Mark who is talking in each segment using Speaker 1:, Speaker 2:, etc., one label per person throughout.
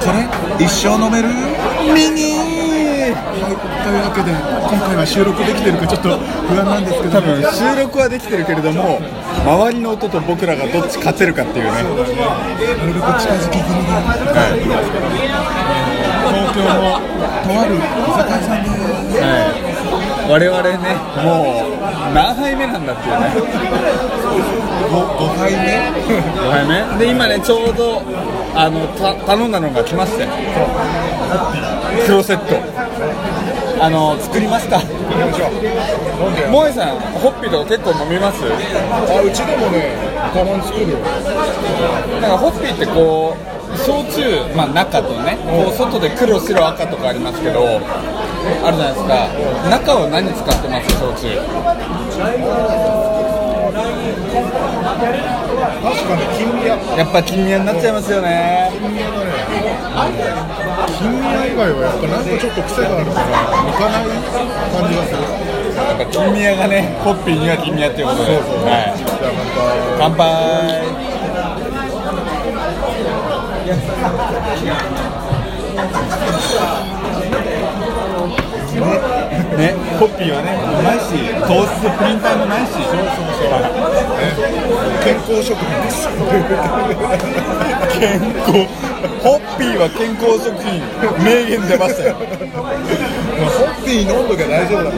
Speaker 1: それ一生飲める？
Speaker 2: ミニ
Speaker 1: はい、というわけで今回は収録できてるかちょっと不安なんですけど。
Speaker 2: 多分収録はできてるけれども周りの音と僕らがどっち勝てるかっていうね。
Speaker 1: なるべく近づき気味で、東京のとある居酒屋さんで
Speaker 2: はい我々ねもう何杯目なんだっていうね。
Speaker 1: 5, 杯目
Speaker 2: ？5杯目？で今ねちょうどあのた頼んだのが来まして。黒セット。あの作りますか。萌えさんホッピーとか結構飲みます？
Speaker 1: あうちでもねたまに作るよ。
Speaker 2: なんかホッピーってこう焼酎、まあ、中とねこう外で黒白赤とかありますけどあるじゃないですか。中は何使ってます？焼酎。
Speaker 1: 確かに金宮。
Speaker 2: やっぱ金宮になっちゃいますよね。
Speaker 1: 金宮だね金宮以外はやっぱなんかちょっと癖があるから。向かない感じがする
Speaker 2: やっぱ金宮がねホッピーには金宮っていうことではい。
Speaker 1: じゃあまた
Speaker 2: 乾杯 ね、ホッピーはね、うまいし、糖質プリン体もないし、
Speaker 1: 健康食品。で す
Speaker 2: 健康、ホッピーは健康食品、名言出ましたよ。
Speaker 1: ホッピー飲んどきゃ大丈夫だ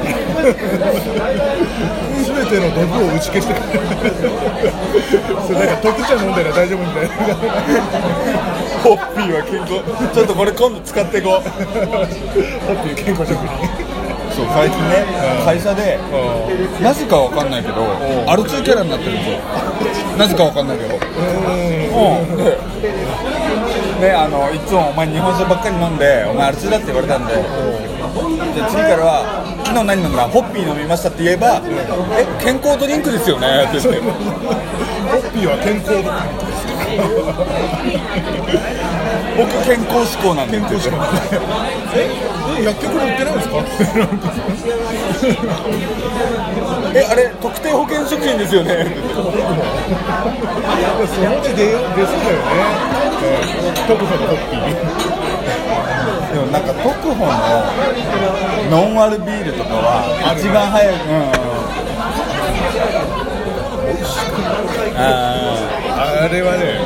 Speaker 1: すべての毒を打ち消してくれる。それなんか特茶飲んだら大丈夫みたいな。
Speaker 2: ホッピーは健康、ちょっとこれ今度使っていこう。
Speaker 1: ホッピー健康食品。
Speaker 2: そう。最近ね、会社で、なぜかわかんないけど、アル中キャラになってるんですよ。なぜかわかんないけど。うん、で、ね、あのいつもお前日本酒ばっかり飲んでお前アル中だって言われたんで、じゃあ次からは昨日何飲んだ？ホッピー飲みましたって言えば、え健康ドリンクですよねって言って。
Speaker 1: ホッピーは健康だ
Speaker 2: 僕健康志向なんで。
Speaker 1: 健康食品ええ薬局で売ってないんですか？
Speaker 2: えあれ特定保険食品ですよね。
Speaker 1: そのうち出よ出そうだよね、特保のホッピー
Speaker 2: でもなんか特保のノンアルビールとかは一番早い、うん、あ
Speaker 1: あれはね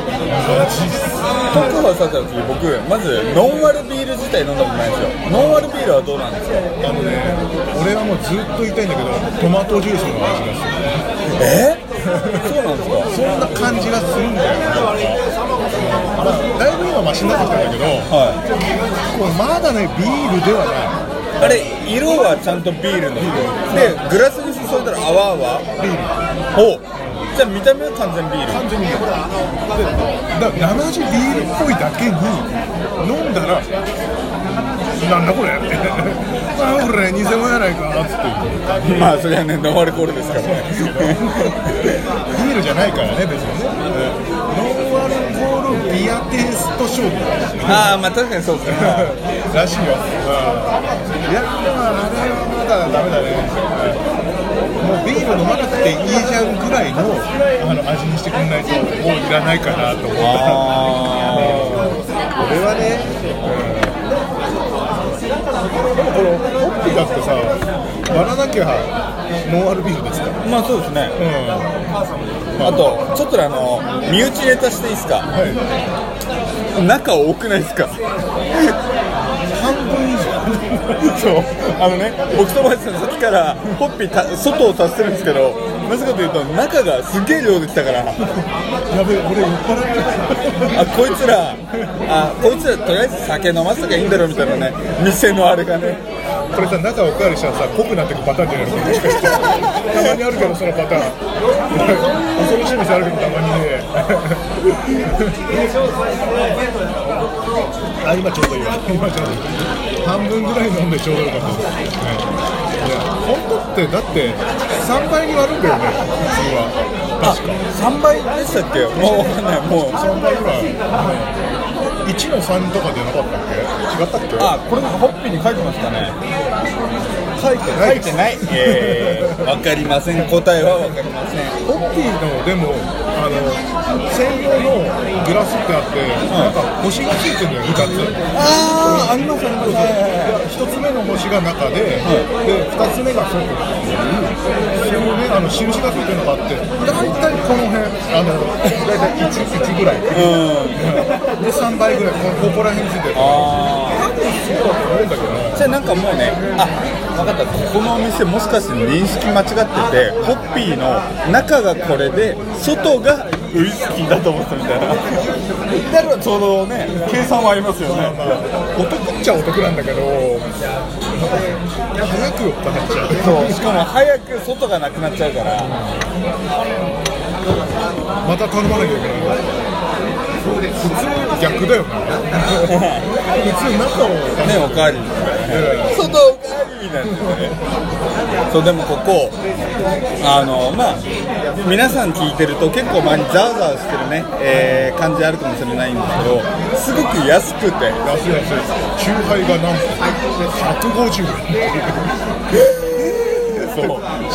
Speaker 1: マジっす
Speaker 2: ー特保さった時僕まずノンアルビール自体飲んだことないんですよノンアルビールはどうなんですか
Speaker 1: あのね俺はもうずっと言いたいんだけどトマトジュースの味がする
Speaker 2: え？っそうなんですか。
Speaker 1: そんな感じがするんだよ、まあ、だいぶ今マシになってきたんだけど
Speaker 2: は
Speaker 1: これまだねビールではない。
Speaker 2: いあれ色はちゃんとビールの色。でグラスに注いだら泡は？
Speaker 1: ビール
Speaker 2: ほう。じゃあ見た目は完全ビール。
Speaker 1: 完全にでだ生地ビールっぽいだけに飲んだらなんだこれ。ってあこれ偽物やないかっつって
Speaker 2: まあそれはねノンアルコールですからね。
Speaker 1: ビールじゃないからね別に。ねノンアルコールビアテイスト商品
Speaker 2: ああまあ確かにそうですね。
Speaker 1: らしいよ、うん、いやでもあれはまだダメだね。もうビール飲まなくていいじゃんぐらいのあの味にしてくんないともういらないかなと思った。
Speaker 2: あ
Speaker 1: 俺はね、でもこのホッピーだってさ割らなきゃノンアルビールですか？
Speaker 2: まあそうですね。
Speaker 1: うん。
Speaker 2: あとちょっとあの身内ネタしていいですか？
Speaker 1: はい。
Speaker 2: 中多くないですか？
Speaker 1: 半分以上
Speaker 2: そう。あのね僕とマジさんさっきからホッピーた外を足してるんですけどなぜかというと中がすげえ量できたから。
Speaker 1: やべえ俺酔っ払って
Speaker 2: あこいつらあこいつらとりあえず酒飲ませときゃいいんだろうみたいなね店のあれがね
Speaker 1: これさ中おかわりしたらさ濃くなっていくパターンじゃないですかもしかしてたまにあるけどそのパターン恐ろしい店あるけどたまにねあ今ちょうどいいわ今ちょうどいい半分ぐらい飲んでちょうどよかったです、ね、いや本当ってだって3倍に割るんだよね普通は
Speaker 2: あ3倍でしたっけもうわかんないもう
Speaker 1: 3倍ぐらい1の3とかじゃなかったっけ？違ったっけ？
Speaker 2: あこれホッピーに書いてましたね。
Speaker 1: 書いてない。
Speaker 2: 書いてない。えー、分かりません。答えは分かりません。
Speaker 1: ホッピーのでもあの専用のグラスってあって、なんか星がついてるのよ2つ。
Speaker 2: ああありますあります
Speaker 1: 1つ目の星が中で、で2つ目が外っていうそのねあの印がついてるのがあって大体この辺あの大体 1, 1ぐらい。
Speaker 2: うん。
Speaker 1: で3倍ぐらいこここら辺についてる。
Speaker 2: ああじゃあなんかもうねあ分かった。ここのお店もしかして認識間違っててホッピーの中がこれで外がウイスキーだと思ってたみたいな。だからちょうどね計算はありますよね。
Speaker 1: まあお得っちゃお得なんだけど早く酔っ払っちゃう
Speaker 2: そう。しかも早く外がなくなっちゃうから。
Speaker 1: また頼まなきゃいけない普通逆だよな普通中を
Speaker 2: ねおかわり外おかわりなんですよね。そうでもここあのまあ皆さん聞いてると結構前にザワザワしてるね、えー感じあるかもしれないんですけどすごく安くて。
Speaker 1: 安い。安いチューハイがなんと150円。
Speaker 2: そう。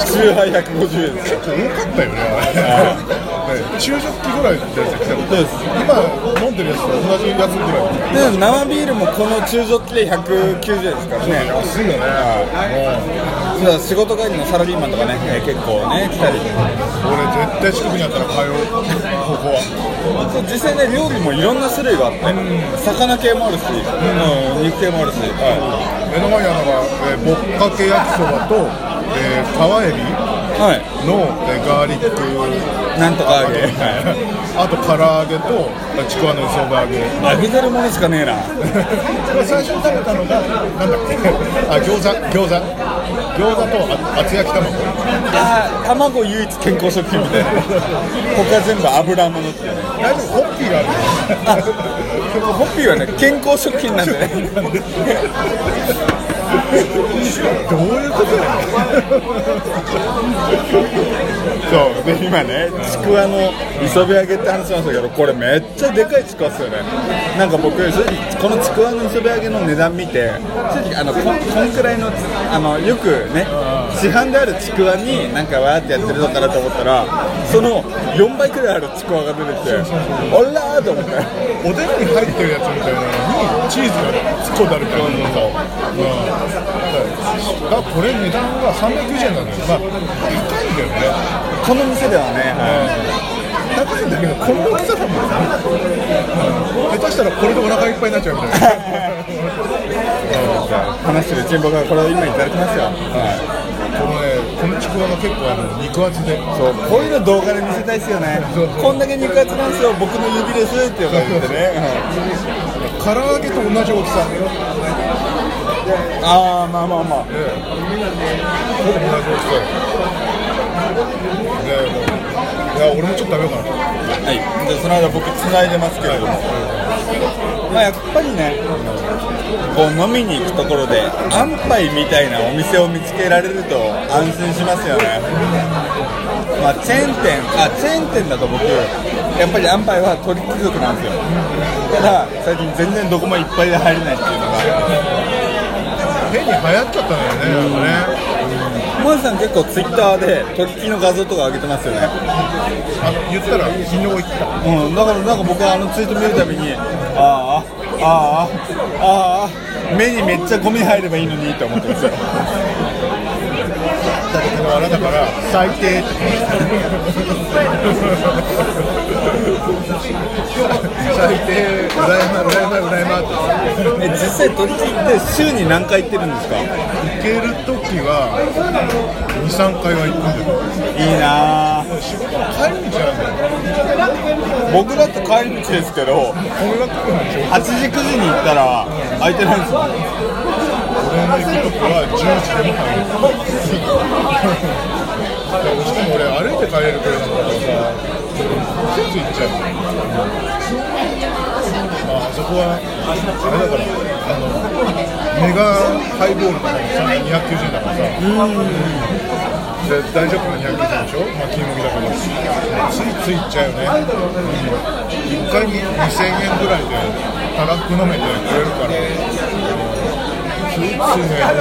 Speaker 2: チューハイ150円ですよ
Speaker 1: 多かったよね。あ れね中ジョッキぐらいってやつ来たの
Speaker 2: そうです
Speaker 1: 今飲んでるやつと同じやつぐらい。
Speaker 2: で生ビールもこの中ジョッキで190円ですからね。
Speaker 1: 安いよね。
Speaker 2: 仕事帰りのサラリーマンとかね、えー結構ね来たり。
Speaker 1: 俺絶対近くにあったら通うここは。
Speaker 2: そう実際ね料理もいろんな種類があって、魚系もあるし、うん。肉系もあるし、
Speaker 1: 目の前にあるのが、えーぼっかけ焼きそばと、えー、川エビ。
Speaker 2: はい、
Speaker 1: の、えーガーリック。
Speaker 2: なんとか揚げ、
Speaker 1: あと唐揚げとちくわの磯辺揚げ。
Speaker 2: 揚げてるものしかねえな。
Speaker 1: 最初に食べたのがなんだっけ。あ餃子餃子。餃子とあ厚焼き卵。
Speaker 2: あー卵唯一健康食品。みたいな他全部油物って。いうね
Speaker 1: 大丈夫？ホッピーがある。
Speaker 2: あホッピーはね健康食品なんでね
Speaker 1: どういうことだよ
Speaker 2: そうで今ねちくわの磯辺揚げって話しましたけどこれめっちゃでかいちくわっすよね。なんか僕正直このちくわの磯辺揚げの値段見て正直あのここんくらいのあのよくね市販であるちくわになんかわーってやってるのかなと思ったらその4倍くらいあるちくわが出てきておらーと思って
Speaker 1: おでんに入ってるやつみたいなのにチーズが突っ込んであるみたいなのさ、うん、だからこれ値段が390円なん。だよまあ高いん。だよね
Speaker 2: この店ではね、
Speaker 1: 高いん。だけどこん。な大きさだもん。ね下手したらこれでお腹いっぱいになっちゃうみたいな
Speaker 2: 話してるチンボがこれを今いただきますよ、はい
Speaker 1: このねこのちくわが結構あの肉厚で
Speaker 2: そうこういうの動画で見せたいですよねこん。だけ肉厚なん。ですよ僕の指ですって言ってね、
Speaker 1: 唐揚げと同じ大きさ
Speaker 2: ああまあまあまあ。
Speaker 1: ほぼ同じ大きさねもうい。や俺もちょっと食べようかな
Speaker 2: はいでその間僕つないでますけれども。まあやっぱりねこう飲みに行くところで安牌みたいなお店を見つけられると安心しますよね。まあチェーン店あチェーン店だと僕やっぱり安牌は鳥貴族なんですよ。ただ最近全然どこもいっぱいで入れないっていうのが。
Speaker 1: 変に流行っちゃったんだよねなんかね。
Speaker 2: モンさん。結構ツイッターで鳥貴の画像とか上げてますよね
Speaker 1: あの言ったら昨日行った
Speaker 2: うん、だからなん。か僕はあのツイート見るたびにああああああ目にめっちゃゴミ入ればいいのにって思ってますよ
Speaker 1: だけどあれだから。最低。って最低羨ま羨ま羨まって。
Speaker 2: え実際鳥貴って週に何回行ってるんですか？
Speaker 1: 行ける時は23回は行くんだよ
Speaker 2: いいな。あ
Speaker 1: 仕事の帰り道なんだよ
Speaker 2: 僕だって帰り道ですけど
Speaker 1: これが来るんでしょ
Speaker 2: 8時9時に行ったら空いてないんですよ。
Speaker 1: 俺の行く時は10時でも帰るしかも俺歩いて帰れるくらいなんだからさついつい行っちゃうまああそこはあれだからあのメガハイボールとかも290円だからさで大丈夫な290円でしょまあ金麦だからついつい行っちゃうよね、うん、1回に2000円ぐらいでたらふく飲めてくれるからすスーツのや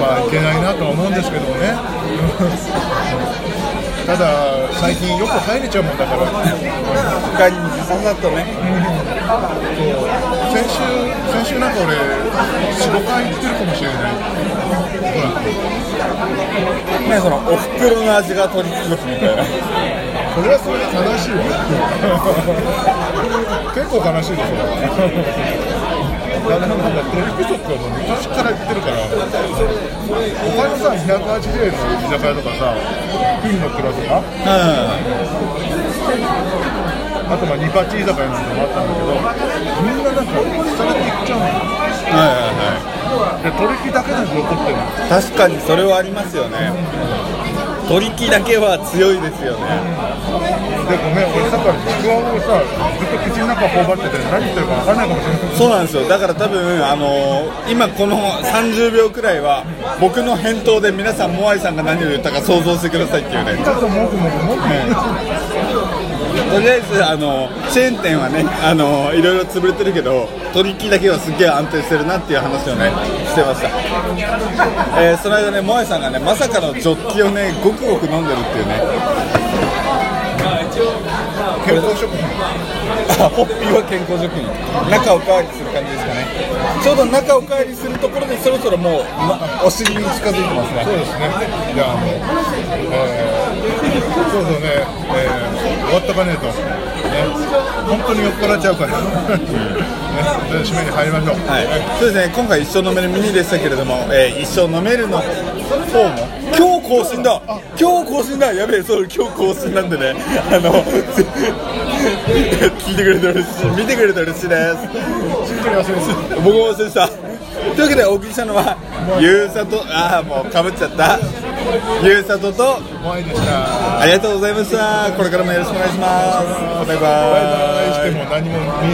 Speaker 1: まあいけないなとは思うんですけどもね。ただ最近よく入れちゃうもんだから。
Speaker 2: 他にささっとね。
Speaker 1: 先週先週なんか俺45回行ってるかもしれない。
Speaker 2: ねそのおふくろの味が取りつくみたいな
Speaker 1: それはそれで悲しいわ。結構悲しいですよだからなんかトリックショップはもう昔から言ってるから。他のさ280円の居酒屋とかさピンのクラとかあとまあニパチ居酒屋なんかもあったんだけどみんななんかされていっちゃうの。
Speaker 2: はいはいは
Speaker 1: で取引だけなんで残ってる
Speaker 2: 確かにそれはありますよね。取引だけは強いですよね
Speaker 1: でごめん俺さっきからちくわをさずっと口の中頬張ってて何言ってるか分かんないかもしれない
Speaker 2: そうなんですよ。だから多分あのー今この30秒くらいは僕の返答で皆さんモアイさんが何を言ったか想像してくださいっていうね。
Speaker 1: ちょっともぐもぐもぐも
Speaker 2: とりあえずあのチェーン店はねあのいろいろ潰れてるけど取引だけはすっげえ安定してるなっていう話をねしてました、えーその間ねモアイさんがねまさかのジョッキをねごくごく飲んでるっていうね。
Speaker 1: 健康食品。
Speaker 2: あホッピーは健康食品。中おかわりする感じですかね。ちょうど中おかわりするところでそろそろもう、まお尻に近づいてますね。
Speaker 1: そうですね。じゃあもう、えー、そうそうね、えー、終わったかねと、ね、本当に酔っ払っちゃうから、ね、締めに入りましょう。
Speaker 2: はい、そうですね。今回一生飲めるミニでしたけれども、えー一生飲めるの方も今日更新だ。今日更新だ。やべえそう今日更新なんでね。あの 聞いてくれて嬉しい見てくれて嬉しいです僕も忘れてた。というわけでお送りしたのはゆうさとああもうかぶっちゃった。ゆうさととありがとうございました。これからもよろしくお願いします。バイバイ